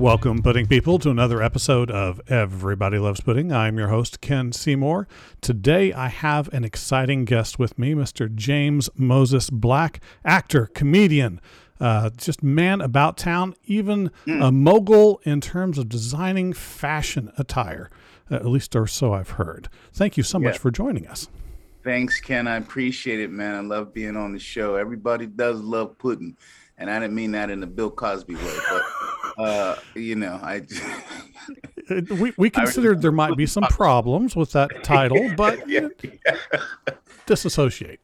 Welcome, pudding people, to another episode of Everybody Loves Pudding. I'm your host, Ken Seymour. Today I have an exciting guest with me, Mr. James Moses Black, actor, comedian, uh, just man about town, even a mogul in terms of designing fashion attire. Uh, at least, or so I've heard. Thank you so much Yeah. for joining us. Thanks, Ken. I appreciate it, man. I love being on the show. Everybody does love pudding, and I didn't mean that in the Bill Cosby way, but uh, you know, I Uh, We, we considered there might be some problems with that title, but yeah, disassociate.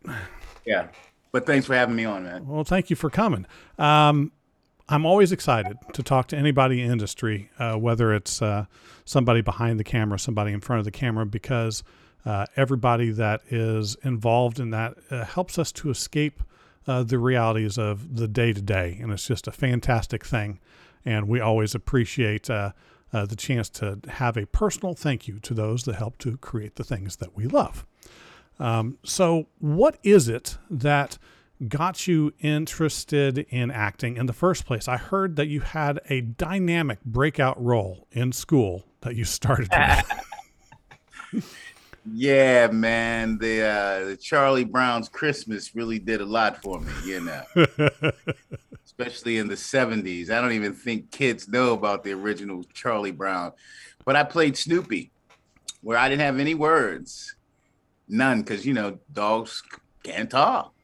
yeah. But thanks for having me on, man. Well, thank you for coming. Um, I'm always excited to talk to anybody in industry, uh, whether it's uh, somebody behind the camera, somebody in front of the camera, because uh, everybody that is involved in that uh, helps us to escape uh, the realities of the day to day. And it's just a fantastic thing. And we always appreciate uh, uh, the chance to have a personal thank you to those that help to create the things that we love. Um, so, what is it that got you interested in acting in the first place? I heard that you had a dynamic breakout role in school that you started with. Yeah, man. The uh, the Charlie Brown's Christmas really did a lot for me, you know, especially in the '70s. I don't even think kids know about the original Charlie Brown, but I played Snoopy, where I didn't have any words, none, because you know dogs can't talk,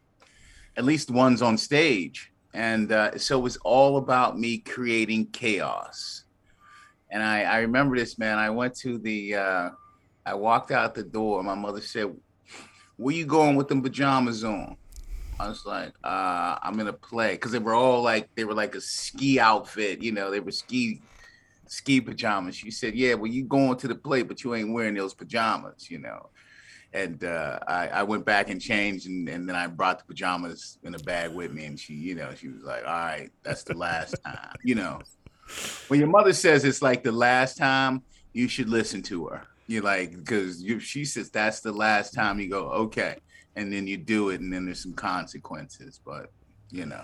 at least ones on stage, and uh, so it was all about me creating chaos. And I, I remember this, man. I went to the uh, I walked out the door. My mother said, "Where you going with them pajamas on?" I was like, uh, "I'm gonna play," because they were all like they were like a ski outfit. You know, they were ski ski pajamas. She said, "Yeah, well, you going to the play, but you ain't wearing those pajamas." You know. And uh, I, I went back and changed, and, and then I brought the pajamas in a bag with me. And she, you know, she was like, "All right, that's the last time." You know, when your mother says it's like the last time, you should listen to her. You like because you she says that's the last time you go okay, and then you do it, and then there's some consequences. But you know,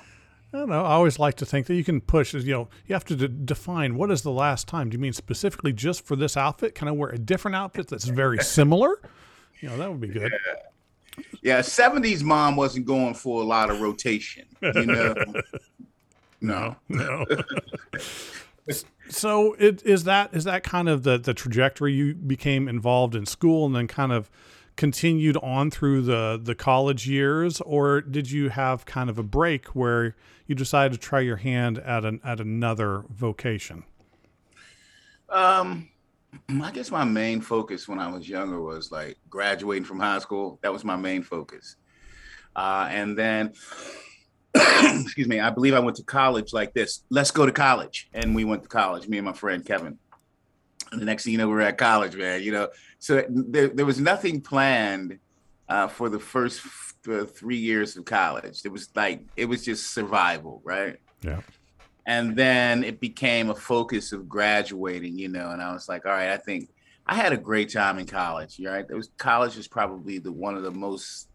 I don't know. I always like to think that you can push. You know, you have to de- define what is the last time. Do you mean specifically just for this outfit? Can I wear a different outfit that's very similar? You know, that would be good. yeah, '70s mom wasn't going for a lot of rotation. You know, no, No. so it is that is that kind of the the trajectory you became involved in school and then kind of continued on through the the college years or did you have kind of a break where you decided to try your hand at an at another vocation Um, I guess my main focus when I was younger was like graduating from high school. That was my main focus. Uh, and then, excuse me, I believe I went to college like this. Let's go to college, and we went to college. Me and my friend Kevin. And the next thing you know, we we're at college, man. You know, so there, there was nothing planned uh, for the first th- three years of college. It was like it was just survival, right? yeah and then it became a focus of graduating you know and i was like all right i think i had a great time in college right it was college was probably the one of the most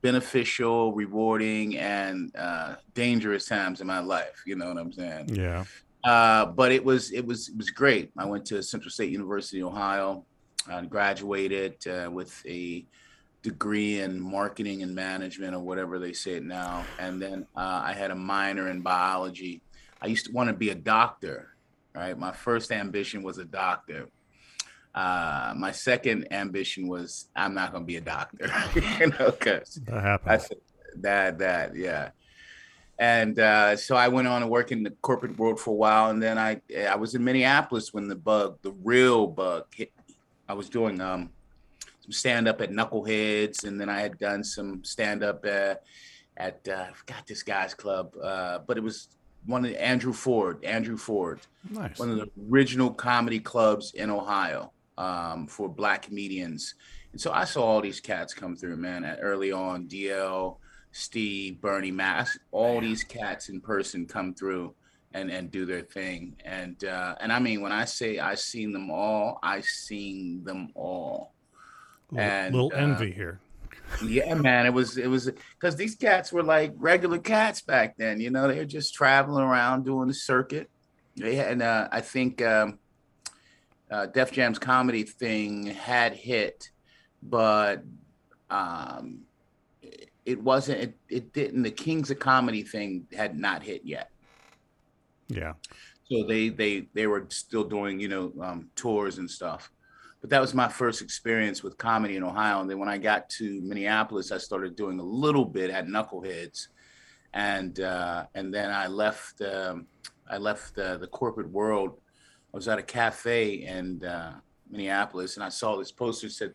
beneficial rewarding and uh, dangerous times in my life you know what i'm saying? Yeah. Uh, but it was it was it was great. I went to central state university ohio. I graduated uh, with a degree in marketing and management or whatever they say it now. And then uh, i had a minor in biology. I used to want to be a doctor right? My first ambition was a doctor uh, my second ambition was i'm not going to be a doctor you know because that I happened said that that yeah. And uh, so I went on to work in the corporate world for a while, and then I I was in Minneapolis when the bug, the real bug, hit. I was doing um some stand up at Knuckleheads, and then I had done some stand up uh, at uh, forgot this guy's club, uh, but it was one of Andrew Ford, Andrew Ford, nice one of the original comedy clubs in Ohio um, for black comedians. And so I saw all these cats come through, man, at early on, DL, Steve, Bernie Mac, all these cats in person come through and and do their thing. And uh, and I mean, when I say I seen them all, I seen them all. little, and, little uh, envy here Yeah, man, it was it was because these cats were like regular cats back then. You know, they were just traveling around doing the circuit, Yeah, and uh, I think um, uh, Def Jam's comedy thing had hit, but um, it wasn't. It, it didn't. The Kings of Comedy thing had not hit yet. Yeah. So they they they were still doing you know um, tours and stuff, but that was my first experience with comedy in Ohio. And then when I got to Minneapolis, I started doing a little bit at Knuckleheads, and uh, and then I left. Um, I left the, the corporate world. I was at a cafe in uh, Minneapolis, and I saw this poster that said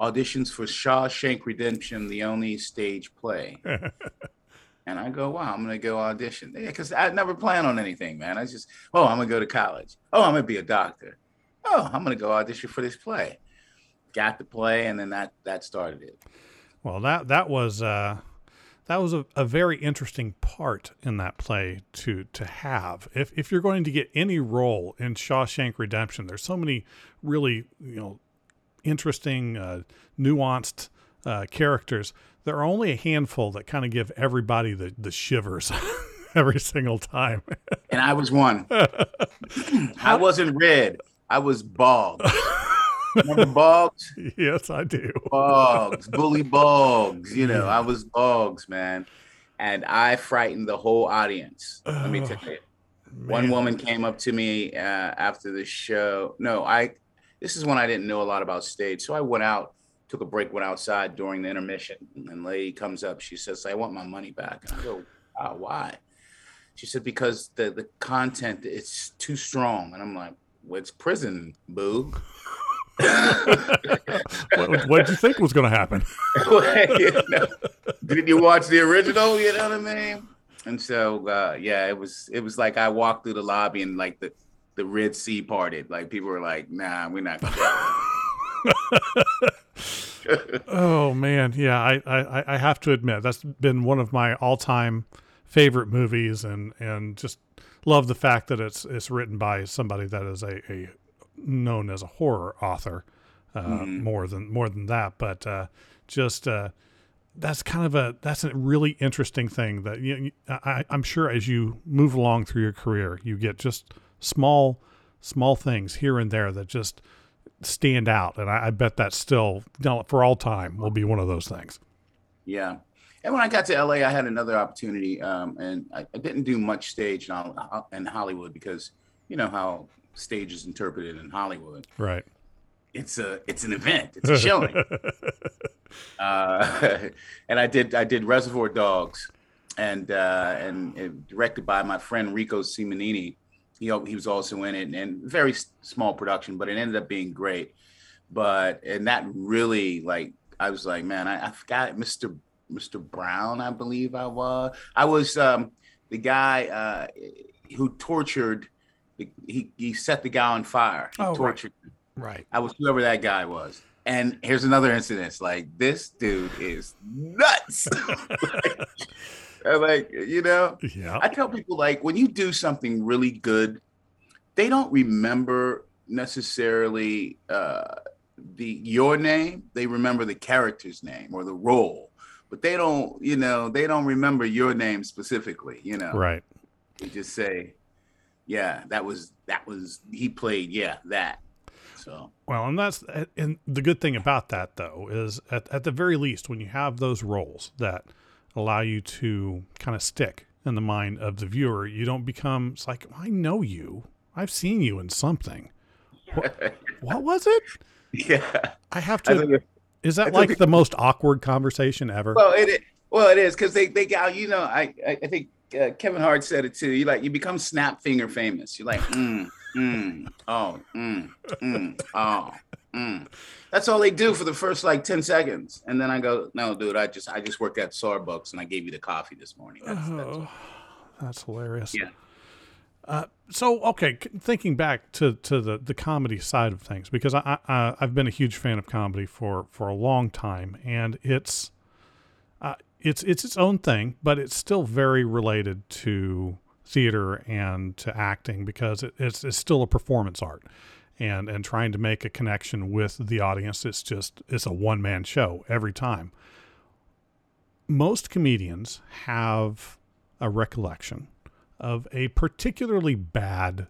auditions for Shawshank Redemption, the only stage play. and I go, wow, I'm gonna go audition. Yeah, because I never plan on anything, man. I just, oh, I'm gonna go to college. Oh, I'm gonna be a doctor. Oh, I'm gonna go audition for this play. Got the play, and then that that started it. Well, that that was uh, that was a, a very interesting part in that play to to have. If if you're going to get any role in Shawshank Redemption, there's so many really you know interesting, uh, nuanced uh, characters. There are only a handful that kind of give everybody the, the shivers every single time. and I was one. I wasn't red. I was bald. Remember Boggs? Yes, I do. Boggs, Bully Boggs. You know, I was Boggs, man. And I frightened the whole audience. Let me tell you. Man. One woman came up to me uh, after the show. No, I this is when I didn't know a lot about stage. So I went out, took a break, went outside during the intermission. And lady comes up, she says, I want my money back. And I go, why? She said, because the, the content, it's too strong. And I'm like, well, it's prison, boo. What did you think was going to happen? you know, did you watch the original? You know what I mean? And so, uh, yeah, it was it was like I walked through the lobby and like the the Red Sea parted. Like people were like, "Nah, we're not." oh man, yeah, I, I I have to admit that's been one of my all time favorite movies, and and just love the fact that it's it's written by somebody that is a, a known as a horror author uh, mm-hmm. more than more than that, but uh, just. Uh, that's kind of a that's a really interesting thing that you, I, I'm sure as you move along through your career, you get just small small things here and there that just stand out and I, I bet that still for all time will be one of those things yeah and when I got to LA, I had another opportunity, um, and I, I, didn't do much stage in, in, Hollywood because you know how stage is interpreted in Hollywood. Right. It's a it's an event. It's a showing. uh, and I did I did Reservoir Dogs, and uh, and directed by my friend Rico Simonini, he he was also in it, and very small production, but it ended up being great. But and that really like I was like, man, I, I forgot Mr. Mr. Brown, I believe I was. I was um, the guy uh, who tortured. He he set the guy on fire. He oh, tortured. Right. right. I was whoever that guy was. And here's another incident. Like this dude is nuts. like, like you know yeah i tell people like when you do something really good they don't remember necessarily uh the your name they remember the character's name or the role but they don't you know they don't remember your name specifically you know right they just say yeah that was that was he played yeah that so well and that's and the good thing about that though is at, at the very least when you have those roles that allow you to kind of stick in the mind of the viewer. You don't become it's like I know you. I've seen you in something. What, what was it? Yeah, I have to. I is that like the most awkward conversation ever? Well, it Well, it is because they they got you know I I, I think uh, Kevin Hart said it too. You like you become snap finger famous. You're like mm mm oh mm mm oh mm that's all they do for the first like 10 seconds. And then I go, no, dude, I just I just worked at Starbucks and I gave you the coffee this morning. That's, oh, that's, that's hilarious. Yeah. Uh, so okay, thinking back to, to the, the comedy side of things, because I, I I've been a huge fan of comedy for, for a long time, and it's uh, it's it's its own thing, but it's still very related to theater and to acting because it, it's it's still a performance art and and trying to make a connection with the audience. It's just it's a one man show every time. Most comedians have a recollection of a particularly bad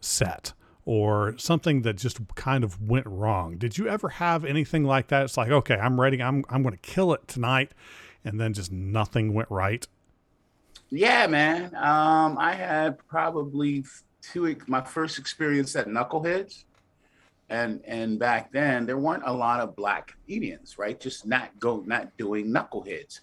set or something that just kind of went wrong. Did you ever have anything like that? It's like, okay, I'm ready. I'm I'm going to kill it tonight, and then just nothing went right. Yeah, man. Um, I had probably two. My first experience at Knuckleheads, and and back then there weren't a lot of black comedians, right? Just not go, not doing Knuckleheads.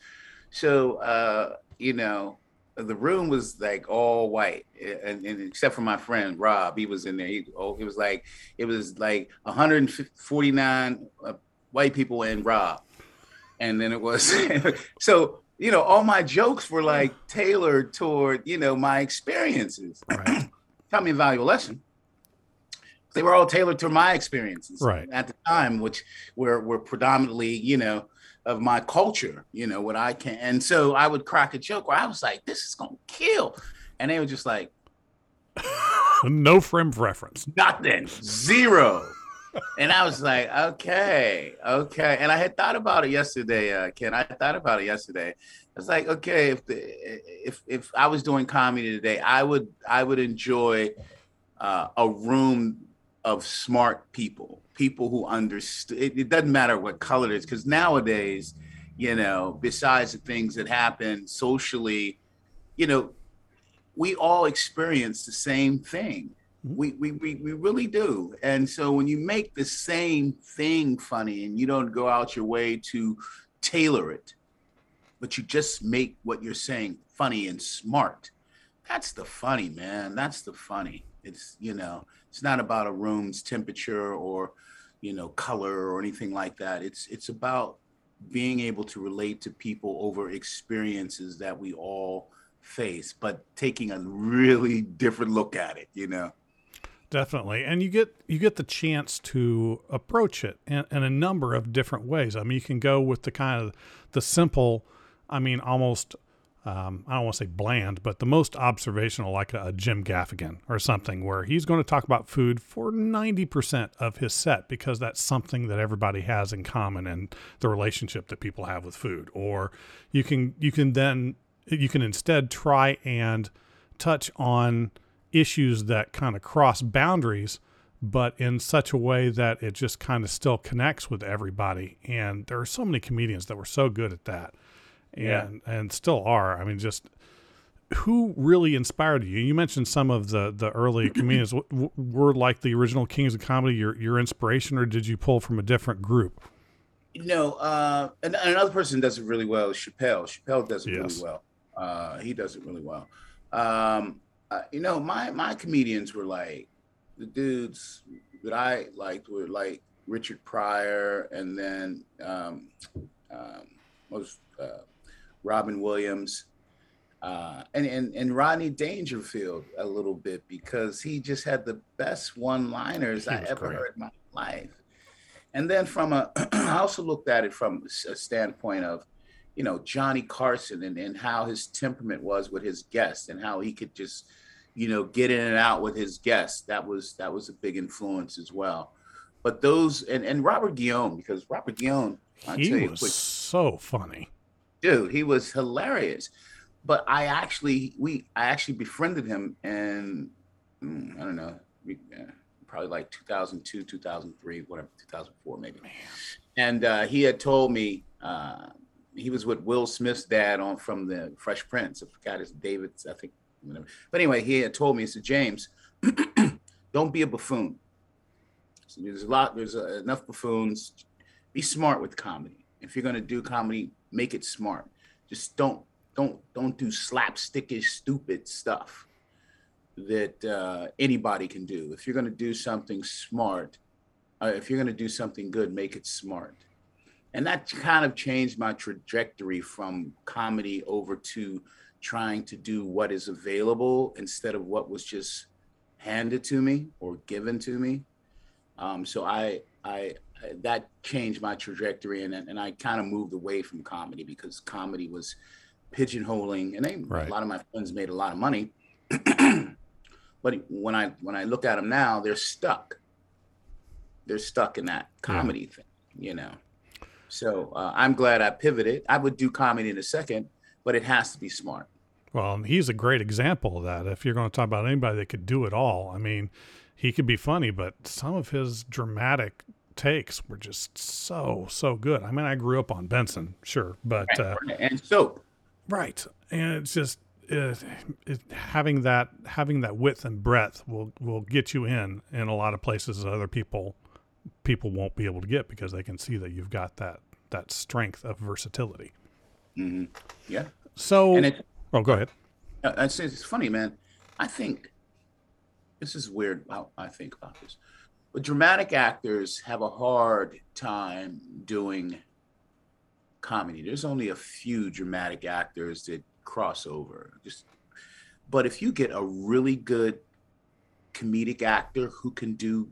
So uh, you know, the room was like all white, and, and, except for my friend Rob, he was in there. He oh, it was like it was like 149 uh, white people and Rob, and then it was so you know all my jokes were like tailored toward you know my experiences. Right. Tell me a valuable lesson. They were all tailored to my experiences right. at the time, which were were predominantly you know of my culture, you know, what I can. And so I would crack a joke where I was like, this is going to kill. And they were just like, no frame of reference. Nothing. Zero. And I was like, okay, okay. And I had thought about it yesterday, uh, Ken. I thought about it yesterday. I was like, okay, if the if if I was doing comedy today, I would I would enjoy uh, a room of smart people people who understood. It, it doesn't matter what color it is, because nowadays, you know, besides the things that happen socially, you know, we all experience the same thing. We, we, we, we really do. And so when you make the same thing funny and you don't go out your way to tailor it, but you just make what you're saying funny and smart, that's the funny, man. That's the funny. It's, you know, it's not about a room's temperature or you know color or anything like that it's it's about being able to relate to people over experiences that we all face but taking a really different look at it you know definitely and you get you get the chance to approach it in, in a number of different ways i mean you can go with the kind of the simple i mean almost um, I don't want to say bland, but the most observational, like a, a, Jim Gaffigan or something, where he's going to talk about food for 90% of his set because that's something that everybody has in common and the relationship that people have with food. Or you can you can then you can instead try and touch on issues that kind of cross boundaries but in such a way that it just kind of still connects with everybody and there are so many comedians that were so good at that and yeah. and still are. I mean, just who really inspired you? You mentioned some of the the early comedians. were like the original kings of comedy your your inspiration, or did you pull from a different group? No, uh, another person does it really well is Chappelle. Chappelle does it yes. really well. Uh, he does it really well. Um, uh, you know, my my comedians were like the dudes that I liked were like Richard Pryor, and then um, um, most uh, Robin Williams, uh, and, and and Rodney Dangerfield a little bit because he just had the best one-liners I ever great. heard in my life. And then from a, I also looked at it from a standpoint of, you know, Johnny Carson and, and how his temperament was with his guests and how he could just, you know, get in and out with his guests. That was that was a big influence as well. But those and, and Robert Guillaume, because Robert Guillaume, I he was quick, so funny dude, he was hilarious. But I actually, we, I actually befriended him, and mm, I don't know, uh, probably like 2002, 2003, whatever, 2004 maybe. Man. And uh, he had told me uh, he was with Will Smith's dad on from the Fresh Prince. I forgot his David's, I think. But anyway, he had told me, he said, James, don't be a buffoon. So there's a lot, there's uh, enough buffoons. Be smart with comedy. If you're going to do comedy, make it smart. Just don't don't don't do slapstickish stupid stuff that uh, anybody can do. If you're going to do something smart, uh, if you're going to do something good, make it smart. And that kind of changed my trajectory from comedy over to trying to do what is available instead of what was just handed to me or given to me. Um, so I I that changed my trajectory and and I kind of moved away from comedy because comedy was pigeonholing and they, right. a lot of my friends made a lot of money but when I when I look at them now they're stuck they're stuck in that comedy yeah. thing you know so uh, I'm glad I pivoted I would do comedy in a second but it has to be smart Well, he's a great example of that. If you're going to talk about anybody that could do it all, I mean, he could be funny, but some of his dramatic takes were just so so good. I mean, I grew up on Benson, sure, but uh, and so right, and it's just it, it, having that having that width and breadth will will get you in in a lot of places that other people people won't be able to get because they can see that you've got that that strength of versatility. Mm-hmm. Yeah. So, and it, oh, go ahead. I say it's funny, man. I think this is weird how I think about this, but dramatic actors have a hard time doing comedy. There's only a few dramatic actors that cross over. Just, but if you get a really good comedic actor who can do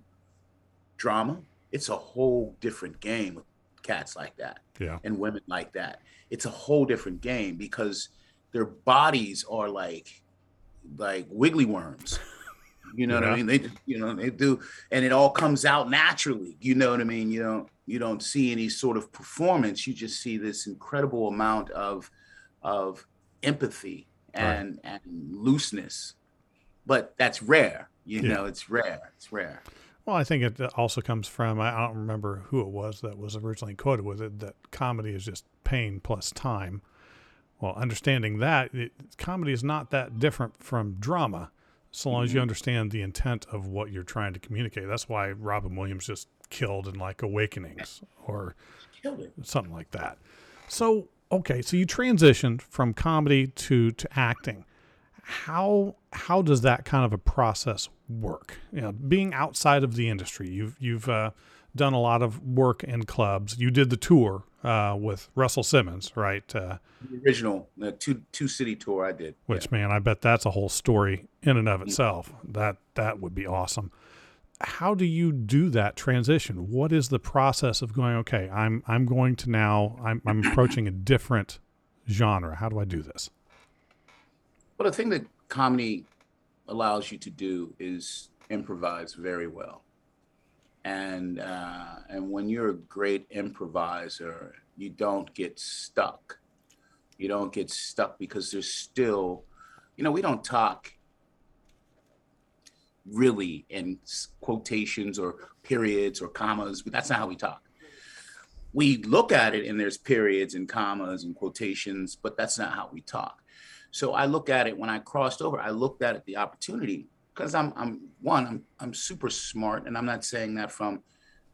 drama, it's a whole different game with cats like that yeah. and women like that. It's a whole different game because their bodies are like like wiggly worms. You know yeah. what I mean? They you know they do, and it all comes out naturally. You know what I mean? You don't you don't see any sort of performance. You just see this incredible amount of of empathy and right. and looseness. But that's rare. You yeah. know, it's rare. It's rare. Well, I think it also comes from I don't remember who it was that was originally quoted with it that comedy is just pain plus time. Well, understanding that it, comedy is not that different from drama, so long mm-hmm. as you mm-hmm. understand the intent of what you're trying to communicate. That's why Robin Williams just killed in like Awakenings or something like that. So okay, so you transitioned from comedy to to acting how how does that kind of a process work? You know, being outside of the industry, you've you've uh, done a lot of work in clubs. You did the tour uh, with Russell Simmons, right? Uh, the original the two two city tour I did. Which yeah. man, I bet that's a whole story in and of itself. That that would be awesome. How do you do that transition? What is the process of going? Okay, I'm I'm going to now. I'm I'm approaching a different genre. How do I do this? Well, the thing that comedy allows you to do is improvise very well. And uh, and when you're a great improviser, you don't get stuck. You don't get stuck because there's still, you know, we don't talk really in quotations or periods or commas. That's not how we talk. We look at it and there's periods and commas and quotations, but that's not how we talk. So I look at it when I crossed over, I looked at it the opportunity because I'm I'm one, I'm I'm super smart, and I'm not saying that from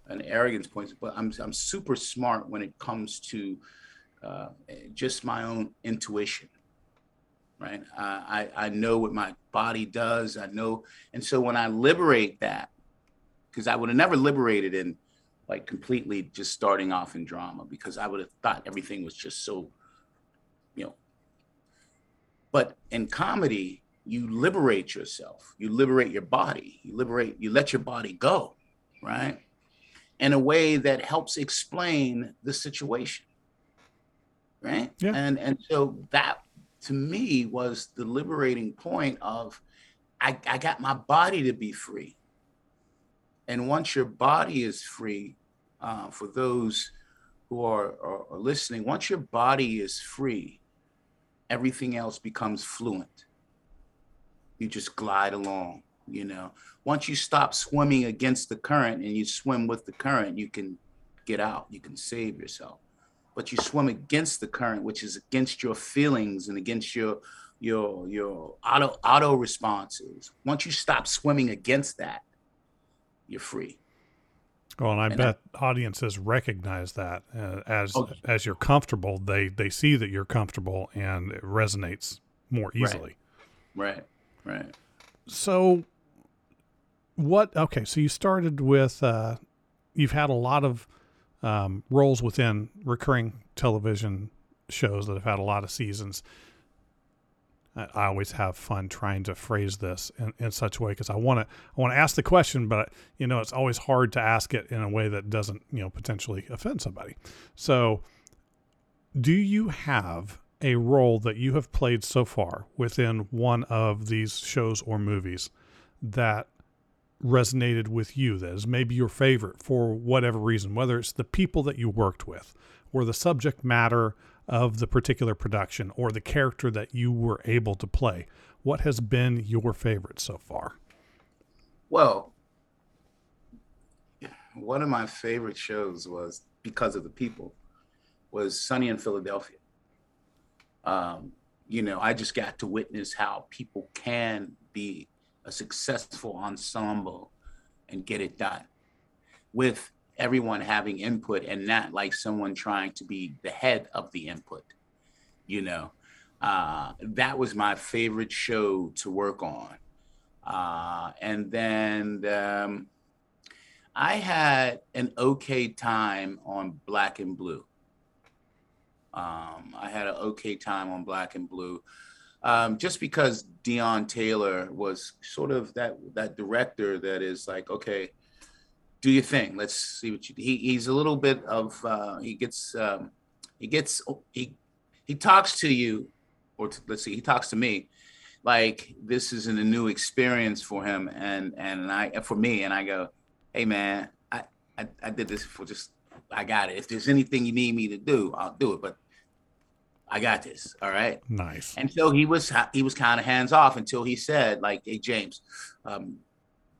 an arrogance point, but I'm I'm super smart when it comes to uh, just my own intuition. Right, I I know what my body does. I know, and so when I liberate that, because I would have never liberated in like completely just starting off in drama because I would have thought everything was just so, you know, but in comedy, you liberate yourself, you liberate your body, you liberate, you let your body go, right? In a way that helps explain the situation. Right. Yeah. And and so that to me was the liberating point of I, I got my body to be free. And once your body is free, uh, for those who are, are, are listening, once your body is free, everything else becomes fluent. You just glide along, you know. Once you stop swimming against the current and you swim with the current, you can get out, you can save yourself. But you swim against the current, which is against your feelings and against your your your auto auto responses. Once you stop swimming against that, you're free. Well, and I and bet I, audiences recognize that uh, as okay. As you're comfortable, they they see that you're comfortable, and it resonates more easily. Right, right. right. So, what? Okay, so you started with uh, you've had a lot of um, roles within recurring television shows that have had a lot of seasons. I always have fun trying to phrase this in, in such a way because I want to I want to ask the question, but you know it's always hard to ask it in a way that doesn't you know potentially offend somebody. So, do you have a role that you have played so far within one of these shows or movies that resonated with you? That is maybe your favorite for whatever reason, whether it's the people that you worked with, or the subject matter of the particular production or the character that you were able to play, what has been your favorite so far? Well, one of my favorite shows was because of the people was Sunny in Philadelphia. Um, you know, I just got to witness how people can be a successful ensemble and get it done with everyone having input and not like someone trying to be the head of the input. You know, uh, that was my favorite show to work on. Uh, and then um, I had an okay time on Black and Blue. Um, I had an okay time on Black and Blue, um, just because Deon Taylor was sort of that that director that is like, okay, do your thing. Let's see what you. He, he's a little bit of uh, he gets um, he gets he he talks to you, or to, let's see, he talks to me like this isn't a new experience for him and and I for me and I go, hey man, I, I I did this for just I got it. If there's anything you need me to do, I'll do it. But I got this. All right. Nice. And so he was he was kind of hands off until he said like, hey James, um,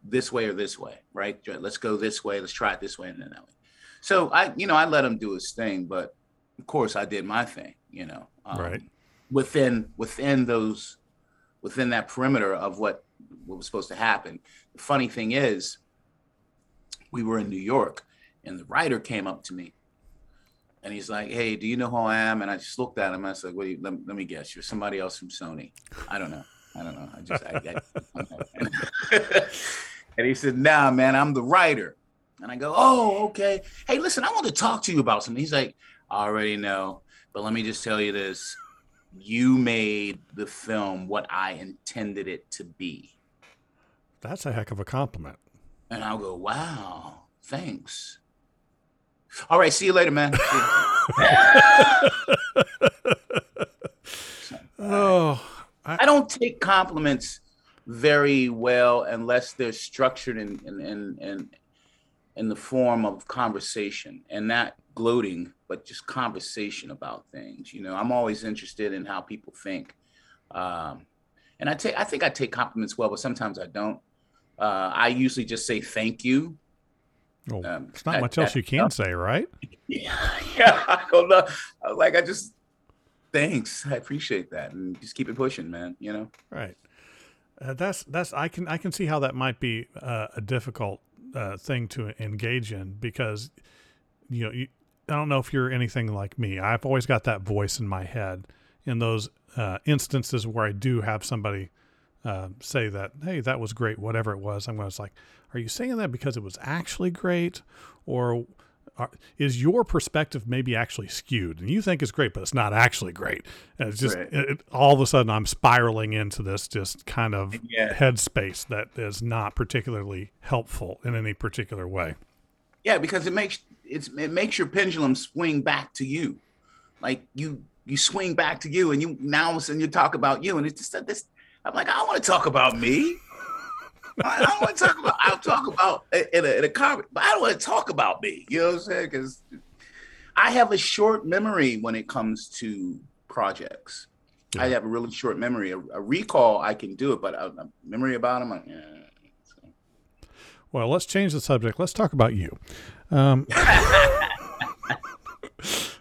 this way or this way, right? Let's go this way. Let's try it this way and then that way. So I, you know, I let him do his thing, but of course I did my thing, you know, um, right. within within those within that perimeter of what what was supposed to happen. The funny thing is, we were in New York, and the writer came up to me, and he's like, "Hey, do you know who I am?" And I just looked at him. I said, "What? Let, let, me guess. You're somebody else from Sony. I don't know. I don't know. I just." I, I, and he said, "Nah, man, I'm the writer." And I go, "Oh, okay. Hey, listen, I want to talk to you about something." He's like, "I already know, but let me just tell you this: you made the film what I intended it to be." That's a heck of a compliment. And I'll go, "Wow, thanks." All right, see you later, man. oh, I, I, don't take compliments very well unless they're structured in in, in in in the form of conversation and not gloating, but just conversation about things. You know, I'm always interested in how people think, um, and I take I think I take compliments well, but sometimes I don't. Uh, I usually just say thank you well, um, it's not much else you can say, right? Yeah, yeah. I don't know. Like, I just thanks. I appreciate that, and just keep it pushing, man. You know, right? Uh, that's that's I can I can see how that might be uh, a difficult uh, thing to engage in because you know you, I don't know if you're anything like me. I've always got that voice in my head in those uh, instances where I do have somebody uh, say that, hey, that was great, whatever it was. I'm going to like, are you saying that because it was actually great, or are, is your perspective maybe actually skewed and you think it's great, but it's not actually great? And it's just right. it, all of a sudden I'm spiraling into this just kind of yeah. headspace that is not particularly helpful in any particular way. Yeah, because it makes it's it makes your pendulum swing back to you, like you you swing back to you, and you now all of a sudden you talk about you, and it's just that this. I'm like, I don't want to talk about me. I don't want to talk about. I'll talk about in a, in a comment, but I don't want to talk about me. You know what I'm saying? Because I have a short memory when it comes to projects. Yeah. I have a really short memory. A, a, recall, I can do it, but a, a memory about them, yeah. Well, let's change the subject. Let's talk about you. Um,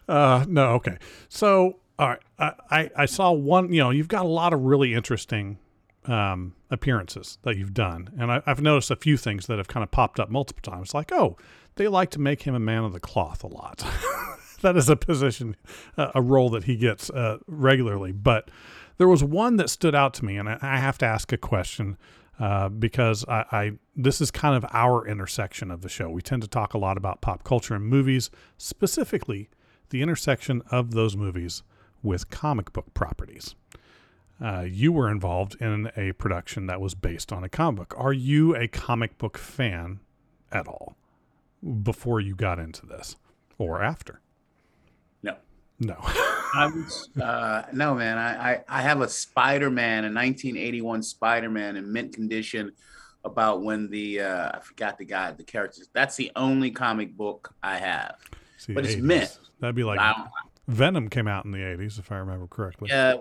uh, no, okay. So, all right, I, I, I saw one. You know, you've got a lot of really interesting um, appearances that you've done, and I, have noticed a few things that have kind of popped up multiple times. Like, oh, they like to make him a man of the cloth a lot. that is a position, uh, a role that he gets uh, regularly. But there was one that stood out to me, and I, I have to ask a question. Uh, because I, I, this is kind of our intersection of the show. We tend to talk a lot about pop culture and movies, specifically the intersection of those movies with comic book properties uh, you were involved in a production that was based on a comic book. Are you a comic book fan at all before you got into this or after? No. No. I was, uh, no, man. I, I, I have a Spider Man, a 1981 Spider Man in mint condition about when the, uh, I forgot the guy, the characters. That's the only comic book I have. See, but it's mint. That'd be like Venom came out in the '80s, if I remember correctly. Uh,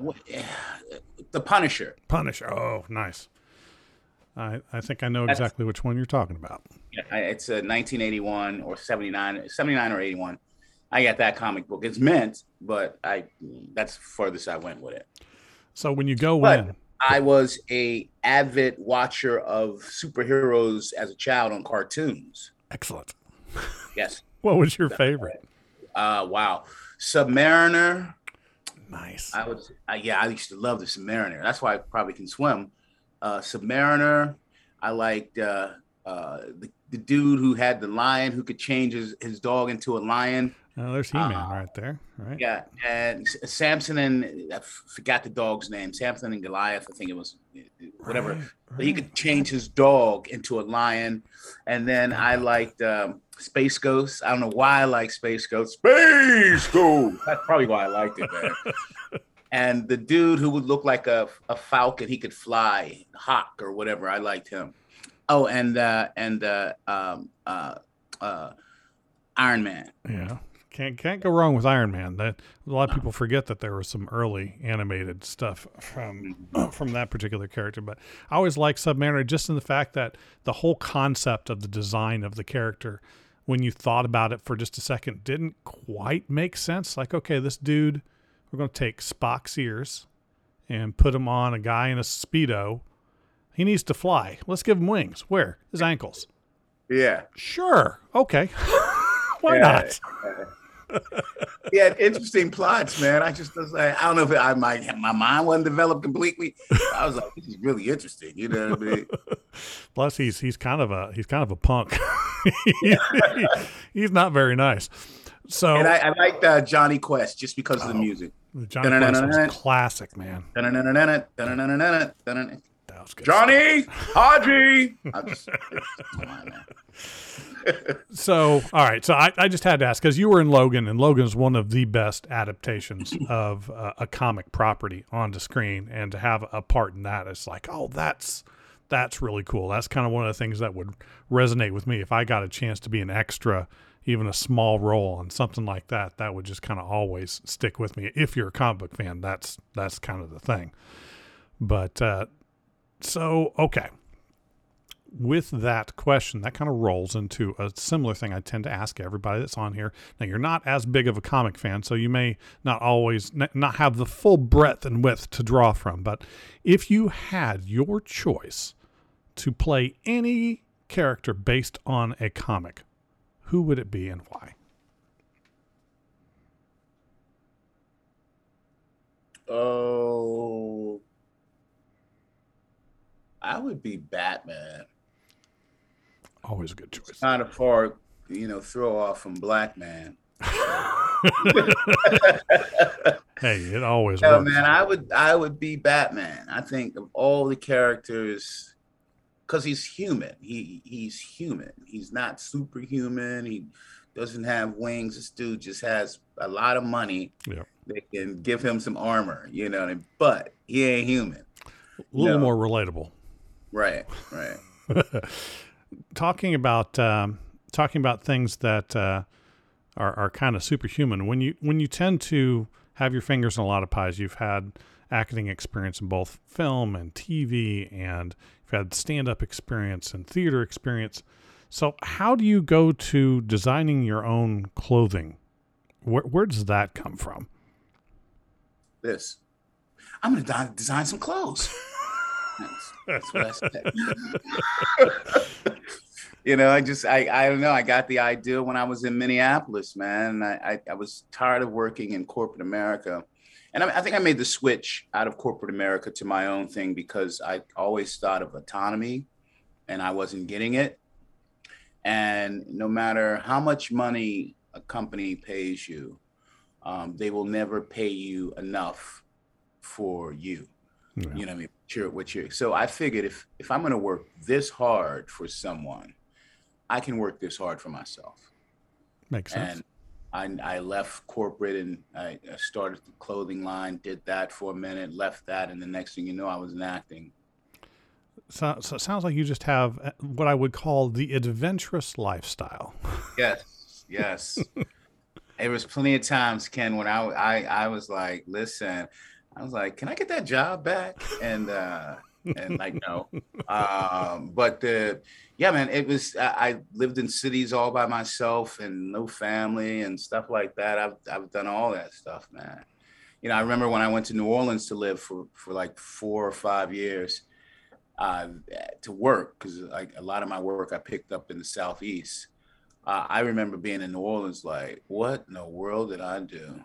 the Punisher. Punisher. Oh, nice. I I think I know That's, exactly which one you're talking about. Yeah, it's a 1981 or 79, 79 or 81. I got that comic book. It's meant, but I that's the furthest I went with it. So when you go but in, I was a avid watcher of superheroes as a child on cartoons. Excellent. Yes. what was your favorite? Uh, wow, Submariner. Nice. I was uh, yeah, I used to love the Submariner. That's why I probably can swim. Uh, Submariner. I liked uh, uh, the, the dude who had the lion who could change his, his dog into a lion. Oh, there's He-Man uh, right there, right? Yeah, and Samson and I forgot the dog's name. Samson and Goliath, I think it was, whatever. Right, right. But he could change his dog into a lion. And then I liked um, Space Ghost. I don't know why I like Space Ghost. Space Ghost. That's probably why I liked it, man. and the dude who would look like a, a falcon, he could fly, hawk or whatever. I liked him. Oh, and uh, and uh, um, uh, uh, Iron Man. Yeah. Can't can't go wrong with Iron Man. That a lot of people forget that there was some early animated stuff from from that particular character. But I always like Submariner just in the fact that the whole concept of the design of the character, when you thought about it for just a second, didn't quite make sense. Like, okay, this dude, we're going to take Spock's ears and put him on a guy in a speedo. He needs to fly. Let's give him wings. Where? His ankles. Yeah. Sure. Okay. Why yeah. not? yeah, interesting plots, man. I just was like, I don't know if it, I my my mind wasn't developed completely. I was like, this is really interesting. You know what I mean? Plus, he's he's kind of a he's kind of a punk. he's not very nice. So and I, I liked uh, Jonny Quest just because of the oh, music. Jonny Quest was classic, man. That was good. Jonny, Hadji. Just, come on, man so, all right. So I, I just had to ask because you were in Logan, and Logan is one of the best adaptations of uh, a comic property onto screen, and to have a part in that, it's like, oh, that's that's really cool. That's kind of one of the things that would resonate with me if I got a chance to be an extra, even a small role on something like that. That would just kind of always stick with me. If you're a comic book fan, that's that's kind of the thing. But uh, so okay with that question, that kind of rolls into a similar thing I tend to ask everybody that's on here. Now, you're not as big of a comic fan, so you may not always not have the full breadth and width to draw from. But if you had your choice to play any character based on a comic, who would it be and why? Oh, I would be Batman. Always a good choice. Kind of far, you know, throw off from Black Man. hey, it always no, works. man, I would I would be Batman. I think of all the characters because he's human. He he's human. He's not superhuman. He doesn't have wings. This dude just has a lot of money. Yeah. They can give him some armor, you know, I mean? but he ain't human. A little more relatable. Right, right. talking about um, talking about things that uh, are, are kind of superhuman. When you when you tend to have your fingers in a lot of pies, you've had acting experience in both film and TV, and you've had stand up experience and theater experience. So, how do you go to designing your own clothing? Where, where does that come from? This. I'm going to design some clothes. That's, that's what I said. you know, I just, I, I don't know. I got the idea when I was in Minneapolis, man. I, I, I was tired of working in corporate America. And I, I think I made the switch out of corporate America to my own thing because I always thought of autonomy and I wasn't getting it. And no matter how much money a company pays you, um, they will never pay you enough for you. Yeah. You know what I mean? You're, what you're, so I figured if if I'm going to work this hard for someone, I can work this hard for myself. Makes sense. And I, I left corporate and I, started the clothing line, did that for a minute, left that, and the next thing you know, I was in acting. So, so it sounds like you just have uh, what I would call the adventurous lifestyle. Yes, yes. There was plenty of times, Ken, when I I I was like, listen, I was like, can I get that job back? And uh and like no. Um, but the yeah, man, it was I, I lived in cities all by myself and no family and stuff like that. I've I've done all that stuff, man. You know, I remember when I went to New Orleans to live for for like four or five years uh, to work because like a lot of my work I picked up in the southeast. Uh, I remember being in New Orleans, like, what in the world did I do?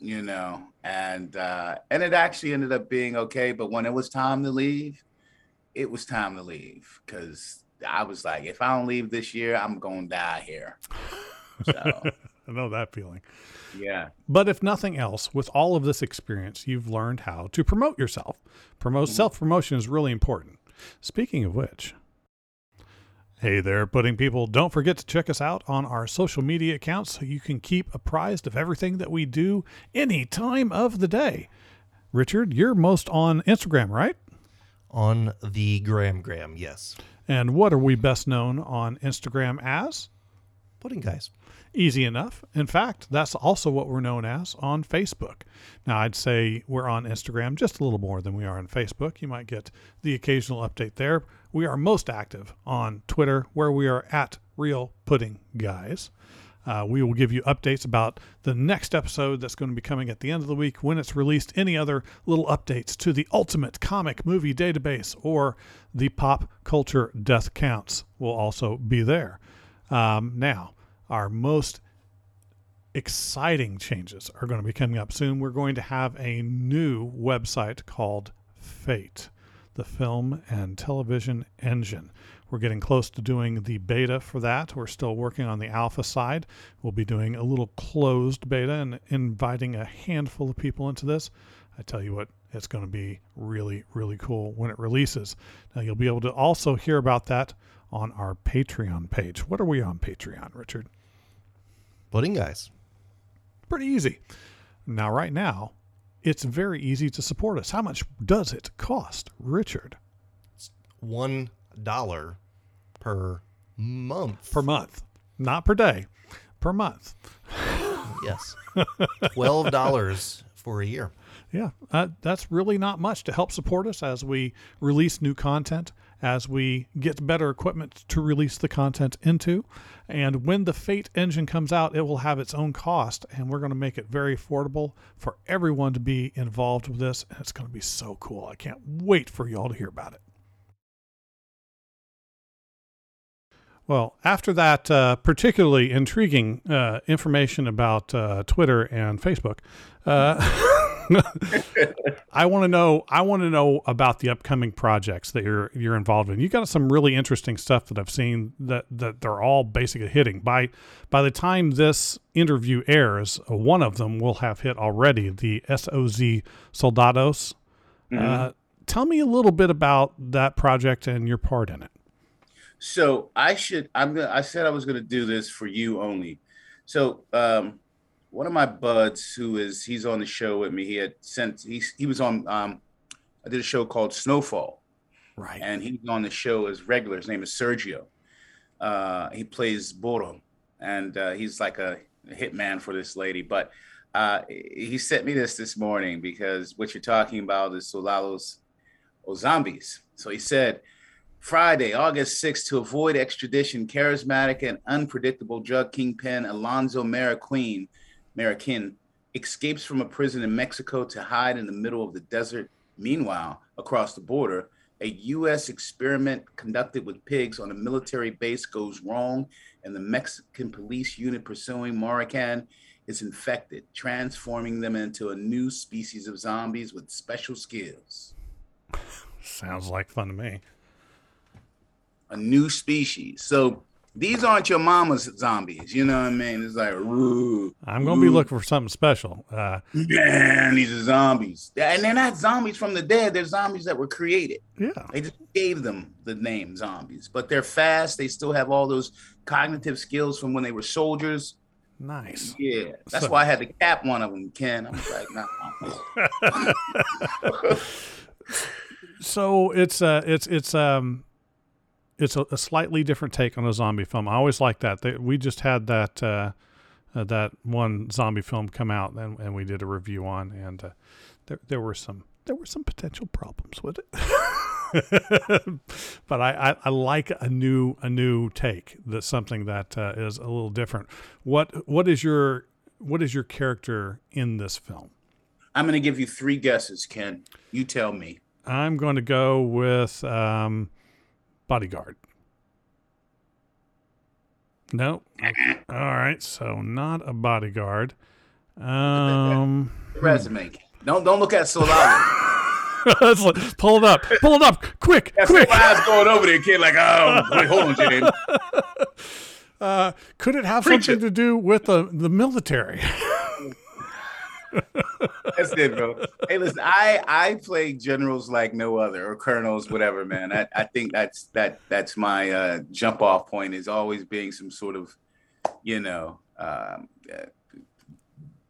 You know, and uh, and it actually ended up being okay. But when it was time to leave, it was time to leave because I was like, if I don't leave this year, I'm gonna die here. So, I know that feeling. Yeah. But if nothing else, with all of this experience, you've learned how to promote yourself. Promote mm-hmm. self promotion is really important. Speaking of which, hey there, pudding people, don't forget to check us out on our social media accounts so you can keep apprised of everything that we do any time of the day. Richard, you're most on Instagram, right? On the Gram Gram, yes. And what are we best known on Instagram as? Pudding Guys. Easy enough. In fact, that's also what we're known as on Facebook. Now, I'd say we're on Instagram just a little more than we are on Facebook. You might get the occasional update there. We are most active on Twitter, where we are at Real Pudding Guys. Uh, we will give you updates about the next episode that's going to be coming at the end of the week when it's released. Any other little updates to the Ultimate Comic Movie Database or the Pop Culture Death Counts will also be there. Um, now, our most exciting changes are going to be coming up soon. We're going to have a new website called Fate, the film and television engine. We're getting close to doing the beta for that. We're still working on the alpha side. We'll be doing a little closed beta and inviting a handful of people into this. I tell you what, it's going to be really, really cool when it releases. Now, you'll be able to also hear about that on our Patreon page. What are we on Patreon, Richard? Pudding guys. Pretty easy. Now, right now, it's very easy to support us. How much does it cost, Richard? It's one dollar per month. Per month, not per day, per month. yes, twelve dollars for a year. Yeah, uh, that's really not much to help support us as we release new content, as we get better equipment to release the content into. And when the Fate engine comes out, it will have its own cost, and we're going to make it very affordable for everyone to be involved with this. And it's going to be so cool. I can't wait for you all to hear about it. Well, after that uh, particularly intriguing uh, information about uh, Twitter and Facebook, uh, I want to know. I want to know about the upcoming projects that you're you're involved in. You got some really interesting stuff that I've seen that that they're all basically hitting. By by the time this interview airs, one of them will have hit already. The SOZ Soldados. Mm-hmm. Uh, tell me a little bit about that project and your part in it. So I should. I'm gonna. I said I was gonna do this for you only. So um, one of my buds, who is he's on the show with me. He had sent. He he was on. Um, I did a show called Snowfall. Right. And he's on the show as regular. His name is Sergio. Uh, he plays Boro, and uh, he's like a, hitman for this lady. But uh, he sent me this this morning because what you're talking about is Soldados or zombies. So he said Friday, August 6th, to avoid extradition, charismatic and unpredictable drug kingpin Alonzo Marroquin, Marroquin escapes from a prison in Mexico to hide in the middle of the desert. Meanwhile, across the border, a U.S. experiment conducted with pigs on a military base goes wrong, and the Mexican police unit pursuing Marroquin is infected, transforming them into a new species of zombies with special skills. Sounds like fun to me a new species. So these aren't your mama's zombies. You know what I mean? It's like, ooh, I'm going to be looking for something special. Uh, Man, these are zombies. And they're not zombies from the dead. They're zombies that were created. Yeah. They just gave them the name zombies. But they're fast. They still have all those cognitive skills from when they were soldiers. Nice. Yeah. That's so, why I had to cap one of them, Ken. I was like, nah. so it's uh it's it's um it's a, a, slightly different take on a zombie film. I always like that. They, we just had that uh, uh, that one zombie film come out, and, and we did a review on, and uh, there there were some there were some potential problems with it. but I, I, I, like a new a new take. That's something that uh, is a little different. What what is your what is your character in this film? I'm going to give you three guesses, Ken. You tell me. I'm going to go with um, bodyguard. No. All right. So not a bodyguard. Um, resume. Don't don't look at so loud. pull it up. Pull it up. Quick. That's quick. eyes going over there, kid. Like, oh, wait, hold on, Jane. Uh, could it have Preach something it. to do with the, the military? That's it, bro. Hey, listen, I I play generals like no other, or colonels, whatever, man. I, I think that's that that's my uh, jump off point is always being some sort of, you know, um, uh,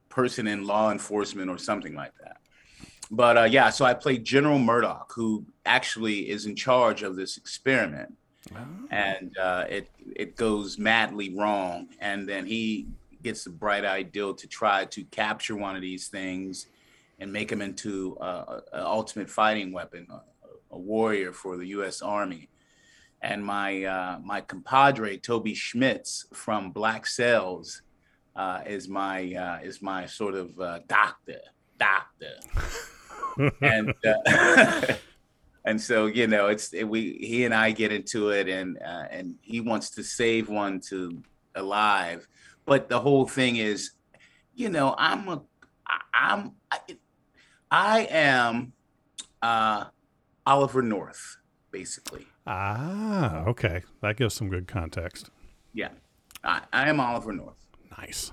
person in law enforcement or something like that. But uh, yeah, so I played General Murdoch, who actually is in charge of this experiment, oh. and uh, it it goes madly wrong, and then he gets the bright idea to try to capture one of these things and make him into an ultimate fighting weapon, a, a, warrior for the U.S. Army. And my uh, my compadre Toby Schmitz from Black Sails uh, is my uh, is my sort of uh, doctor, doctor, and uh, and so you know it's it, we he and I get into it, and uh, and he wants to save one to alive but the whole thing is, you know, I'm a, I'm, I, I am uh, Oliver North, basically. Ah, okay, that gives some good context. Yeah, I, I am Oliver North. Nice.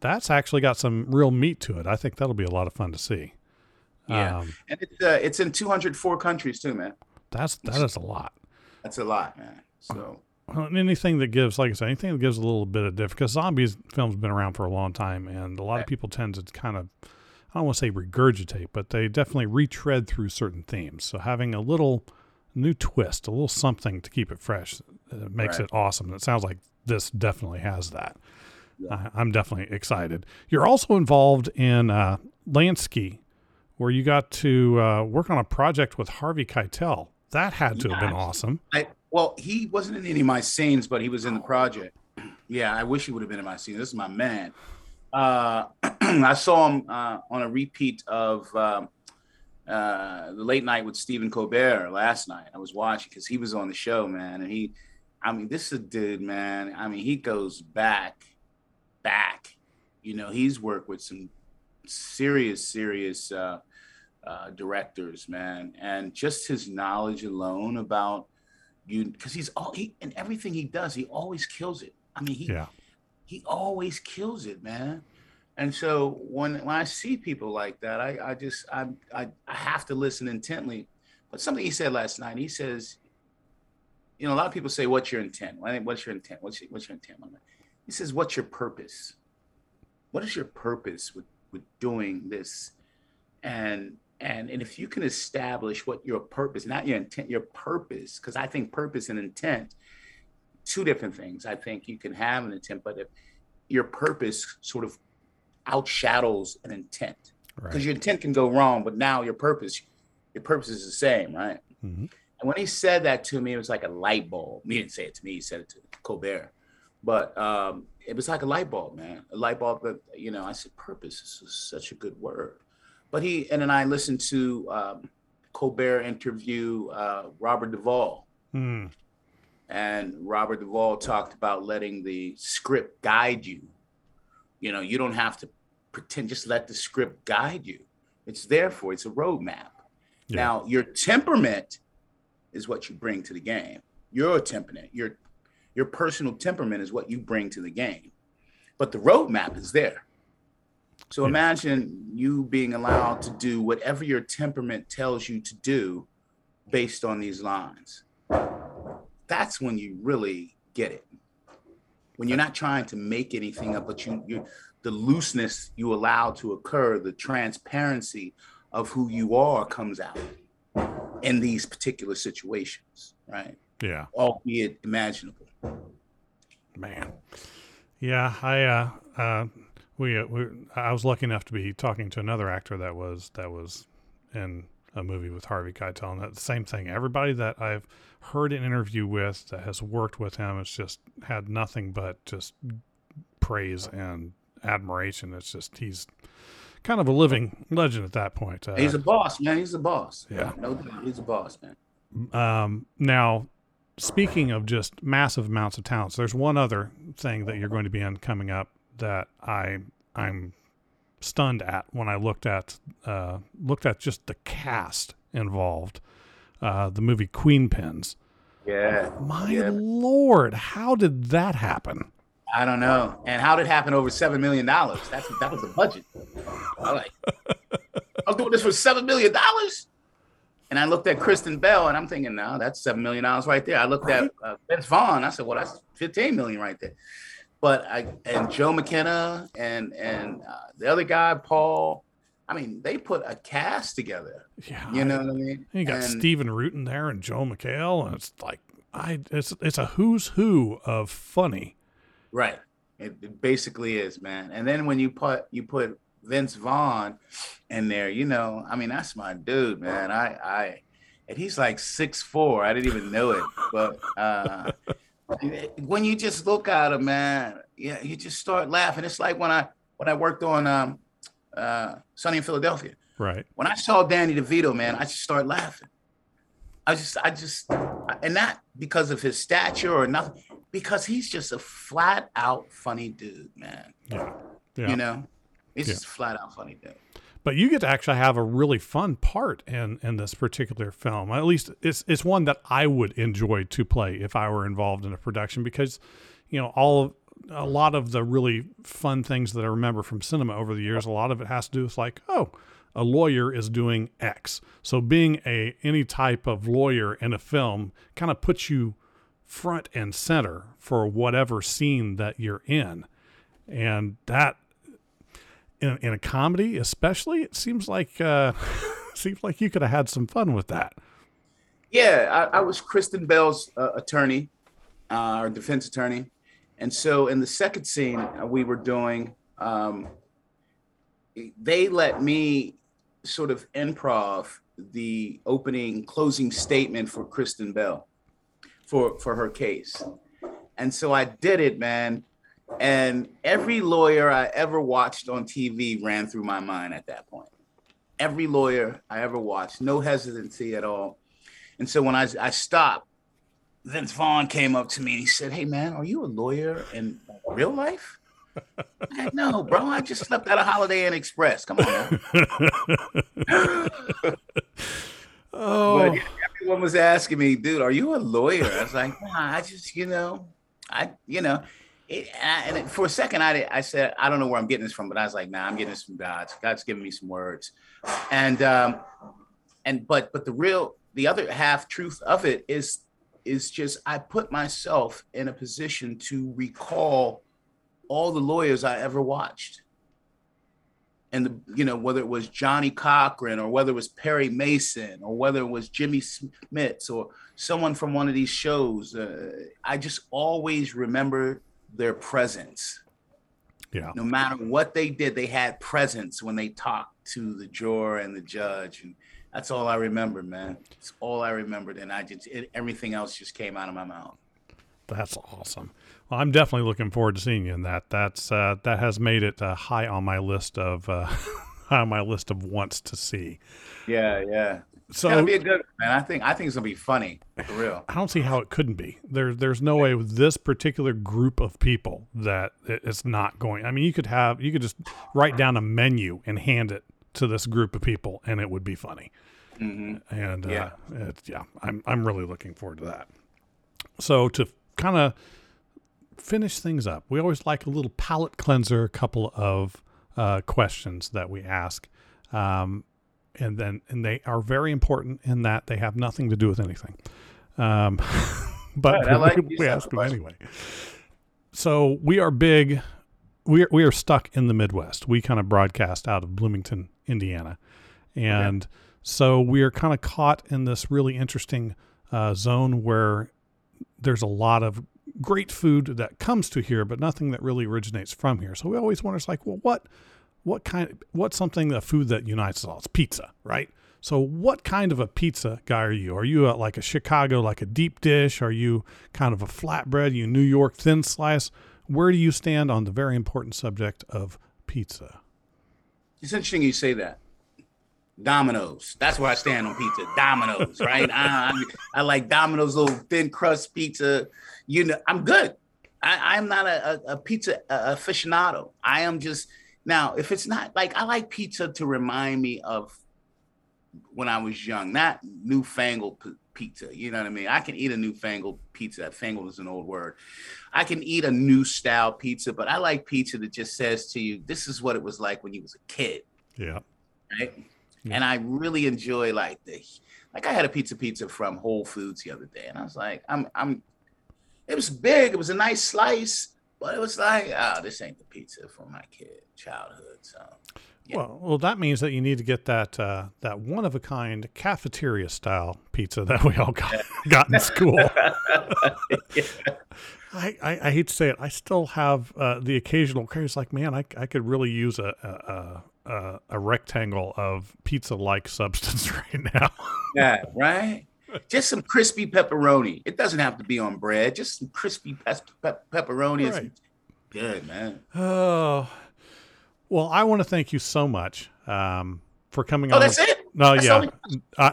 That's actually got some real meat to it. I think that'll be a lot of fun to see. Yeah, um, and it's uh, it's in 204 countries too, man. That's that is a lot. That's a lot, man. So anything that gives, like I said, anything that gives a little bit of difference, because zombies films been around for a long time, and a lot of people tend to kind of, I don't want to say regurgitate, but they definitely retread through certain themes. So having a little new twist, a little something to keep it fresh, uh, makes right. it awesome. And it sounds like this definitely has that. Yeah. I, am definitely excited. You're also involved in uh, Lansky, where you got to uh, work on a project with Harvey Keitel. That had to yeah, have been awesome. I, well, he wasn't in any of my scenes, but he was in the project. Yeah, I wish he would have been in my scene. This is my man. Uh, I saw him uh, on a repeat of um, uh, the late night with Stephen Colbert last night. I was watching because he was on the show, man, and he, I mean, this is a dude, man. I mean, he goes back, back. You know, he's worked with some serious, serious uh, uh, directors, man, and just his knowledge alone about you because he's all he and everything he does, he always kills it. I mean, he yeah. he always kills it, man. And so when when I see people like that, I, I just I, I I have to listen intently. But something he said last night, he says, you know, a lot of people say, "What's your intent? What's your intent? What's your, what's your intent?" He says, "What's your purpose? What is your purpose with with doing this?" And and and if you can establish what your purpose not your intent your purpose because i think purpose and intent two different things. I think you can have an intent but if your purpose sort of outshadows an intent. Because right. your intent can go wrong but now your purpose your purpose is the same right? Mm-hmm. and when he said that to me it was like a light bulb. He didn't say it to me he said it to colbert. But um, it was like a light bulb man. A light bulb that you know i said purpose is such a good word but he and then I listened to um, Colbert interview uh, Robert Duvall. Hmm. And Robert Duvall talked about letting the script guide you. You know, you don't have to pretend, just let the script guide you. It's there for it's a roadmap. Yeah. Now, your temperament is what you bring to the game. Your temperament, your your personal temperament is what you bring to the game. But the roadmap is there. So yeah. imagine you being allowed to do whatever your temperament tells you to do based on these lines. That's when you really get it. When you're not trying to make anything up, but you you the looseness you allow to occur, the transparency of who you are comes out in these particular situations, right? Yeah. Albeit imaginable. Man. Yeah, I uh uh, we, uh, we I was lucky enough to be talking to another actor that was that was in a movie with Harvey Keitel, and that the same thing. Everybody that I've heard an interview with that has worked with him has just had nothing but just praise and admiration. It's just he's kind of a living legend at that point. Uh, He's a boss, man. He's a boss. Yeah. No doubt. He's a boss, man. Um, now, speaking of just massive amounts of talents, there's one other thing that you're going to be in coming up that I I'm stunned at when I looked at uh, looked at just the cast involved. Uh, the movie Queenpins. Yeah. My Yeah. lord, how did that happen? I don't know. And how did it happen over seven million dollars? That's that was the budget. I like I was doing this for seven million dollars. And I looked at Kristen Bell and I'm thinking, no, that's seven million dollars right there. I looked at uh, Vince Vaughn. I said, well, that's 15 million right there. But I and Joe McKenna and and uh, the other guy, Paul. I mean, they put a cast together. Yeah, You know what I mean? you got And- Stephen Rutan there and Joe McHale, and it's like I it's it's a who's who of funny. Right. It, it basically is, man. And then when you put you put Vince Vaughn in there, you know, I mean, that's my dude, man. I I and he's like six four. I didn't even know it, but uh when you just look at him, man, yeah, you just start laughing. It's like when I when I worked on um uh Sunny in Philadelphia. Right. When I saw Danny DeVito, man, I just started laughing. I just, I just, and not because of his stature or nothing, because he's just a flat out funny dude, man. Yeah. Yeah. You know, he's Yeah. just a flat out funny dude. But you get to actually have a really fun part in in this particular film. At least it's it's one that I would enjoy to play if I were involved in a production because you know all of a lot of the really fun things that I remember from cinema over the years, a lot of it has to do with like, oh, a lawyer is doing X. So being a any type of lawyer in a film kind of puts you front and center for whatever scene that you're in. And that in, in a comedy, especially, it seems like uh, seems like you could have had some fun with that. Yeah, I, I was Kristen Bell's uh, attorney, uh, or defense attorney, and so in the second scene uh, we were doing, um, they let me sort of improv the opening closing statement for Kristen Bell for for her case, and so I did it, man. And every lawyer I ever watched on TV ran through my mind at that point. Every lawyer I ever watched, no hesitancy at all. And so when I, I stopped, Vince Vaughn came up to me and he said, Hey, man, are you a lawyer in real life? I said, no, bro, I just slept at a Holiday Inn Express. Come on. Oh, But everyone was asking me, dude, are you a lawyer? I was like, nah, I just, you know, I, you know, it, and, I, and for a second, I, I said, I don't know where I'm getting this from, but I was like, nah, I'm getting this from God. God's giving me some words, and um, and but but the real, the other half truth of it is is just I put myself in a position to recall all the lawyers I ever watched and the you know whether it was Johnnie Cochran or whether it was Perry Mason or whether it was Jimmy Smits or someone from one of these shows, uh, I just always remember their presence. yeah. No matter what they did, they had presence when they talked to the juror and the judge, and that's all I remember, man. It's all I remembered, and I just it, everything else just came out of my mouth. That's awesome. Well, I'm definitely looking forward to seeing you in that. That's uh, that has made it uh, high on my list of uh, on my list of wants to see. Yeah, yeah. It's So gonna be a good man. I think I think it's gonna be funny for real. I don't see how it couldn't be. There's there's no way with this particular group of people that it's not going. I mean, you could have you could just write down a menu and hand it to this group of people, and it would be funny. hmm And uh, Yeah. it's, yeah, I'm I'm really looking forward to that. So to kind of finish things up, we always like a little palate cleanser, a couple of uh, questions that we ask, um, and then and they are very important in that they have nothing to do with anything. Um, but Right, like we, we ask them anyway. So we are big. We are, we are stuck in the Midwest. We kind of broadcast out of Bloomington, Indiana, and so we are kind of caught in this really interesting uh, zone where there's a lot of great food that comes to here, but nothing that really originates from here. So we always wonder, it's like, well, what, what kind, what's something, a food that unites us all? It's pizza, right? So what kind of a pizza guy are you? Are you a, like a Chicago, like a deep dish? Are you kind of a flatbread? You New York thin slice? Where do you stand on the very important subject of pizza? It's interesting you say that. Domino's. That's where I stand on pizza. Domino's, right? I, I, I, like Domino's little thin crust pizza. You know, I'm good. I, am not a, a pizza aficionado. I am just now. If it's not like I like pizza to remind me of when I was young, not newfangled p- pizza. You know what I mean? I can eat a newfangled pizza. Fangled is an old word. I can eat a new style pizza, but I like pizza that just says to you, "This is what it was like when you was a kid." Yeah. Right. And I really enjoy like the like I had a pizza pizza from Whole Foods the other day, and I was like, I'm I'm it was big, it was a nice slice, but it was like, oh, this ain't the pizza for my kid childhood. So yeah. Well, well, that means that you need to get that uh, that one of a kind cafeteria style pizza that we all got, got in school. yeah. I, I, I, hate to say it. I still have uh, the occasional craze. Like, man, I, I could really use a, a, a, a rectangle of pizza-like substance right now. yeah, right. Just some crispy pepperoni. It doesn't have to be on bread. Just some crispy pe- pe- pepperoni. Right. Good man. Oh, well, I want to thank you so much um, for coming oh, on. Oh, that's it. No, that's yeah,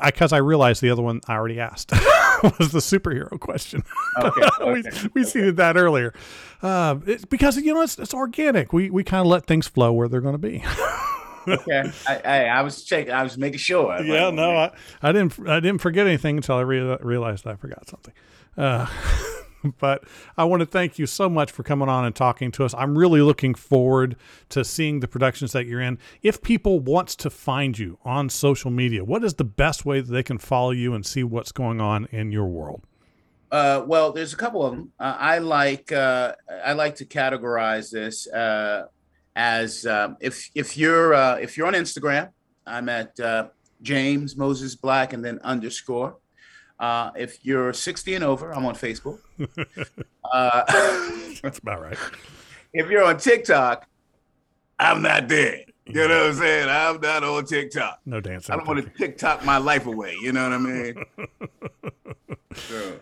because I, I, I, realized the other one I already asked was the superhero question. Okay, okay. we, we seeded that earlier uh, because you know it's, it's organic. We we kind of let things flow where they're going to be okay. I, I, I, was checking. I was making sure. Yeah, no, I, I didn't. I didn't forget anything until I re- realized I forgot something. Uh, but I want to thank you so much for coming on and talking to us. I'm really looking forward to seeing the productions that you're in. If people wants to find you on social media, what is the best way that they can follow you and see what's going on in your world? Uh, well, there's a couple of them. Uh, I like uh, I like to categorize this uh, as um, if if you're uh, if you're on Instagram, I'm at uh, James Moses Black and then underscore. Uh, if you're 60 and over, I'm on Facebook. uh, That's about right. If you're on TikTok, I'm not there. You know what I'm saying? I'm not on TikTok. No dancing. I don't want to TikTok my life away. You know what I mean? so,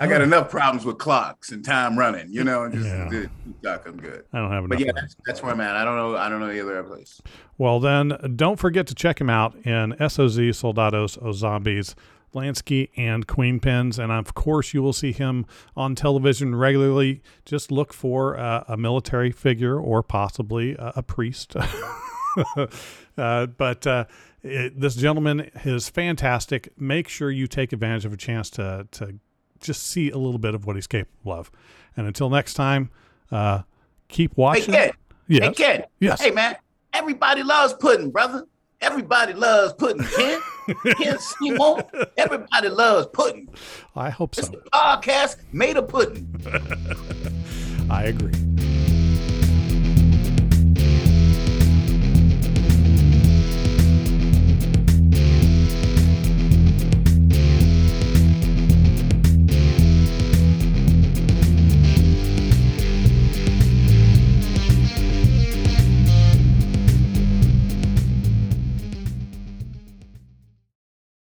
I got enough problems with clocks and time running, you know, just yeah. TikTok, I'm good. I don't have enough. But yeah, that's, that's, where I'm at. I don't know. I don't know the other place. Well, then don't forget to check him out in SOZ Soldados O Zombies. Lansky and Queenpins, and of course you will see him on television regularly. Just look for uh, a military figure or possibly a, a priest. uh, but uh, it, this gentleman is fantastic. Make sure you take advantage of a chance to to just see a little bit of what he's capable of. And until next time, uh, keep watching. Hey, kid. Yes. Hey, kid. Yes. Hey, man. Everybody loves pudding, brother. Everybody loves pudding, Ken. Ken Seymour. Everybody loves pudding. I hope so. It's a podcast made of pudding. I agree.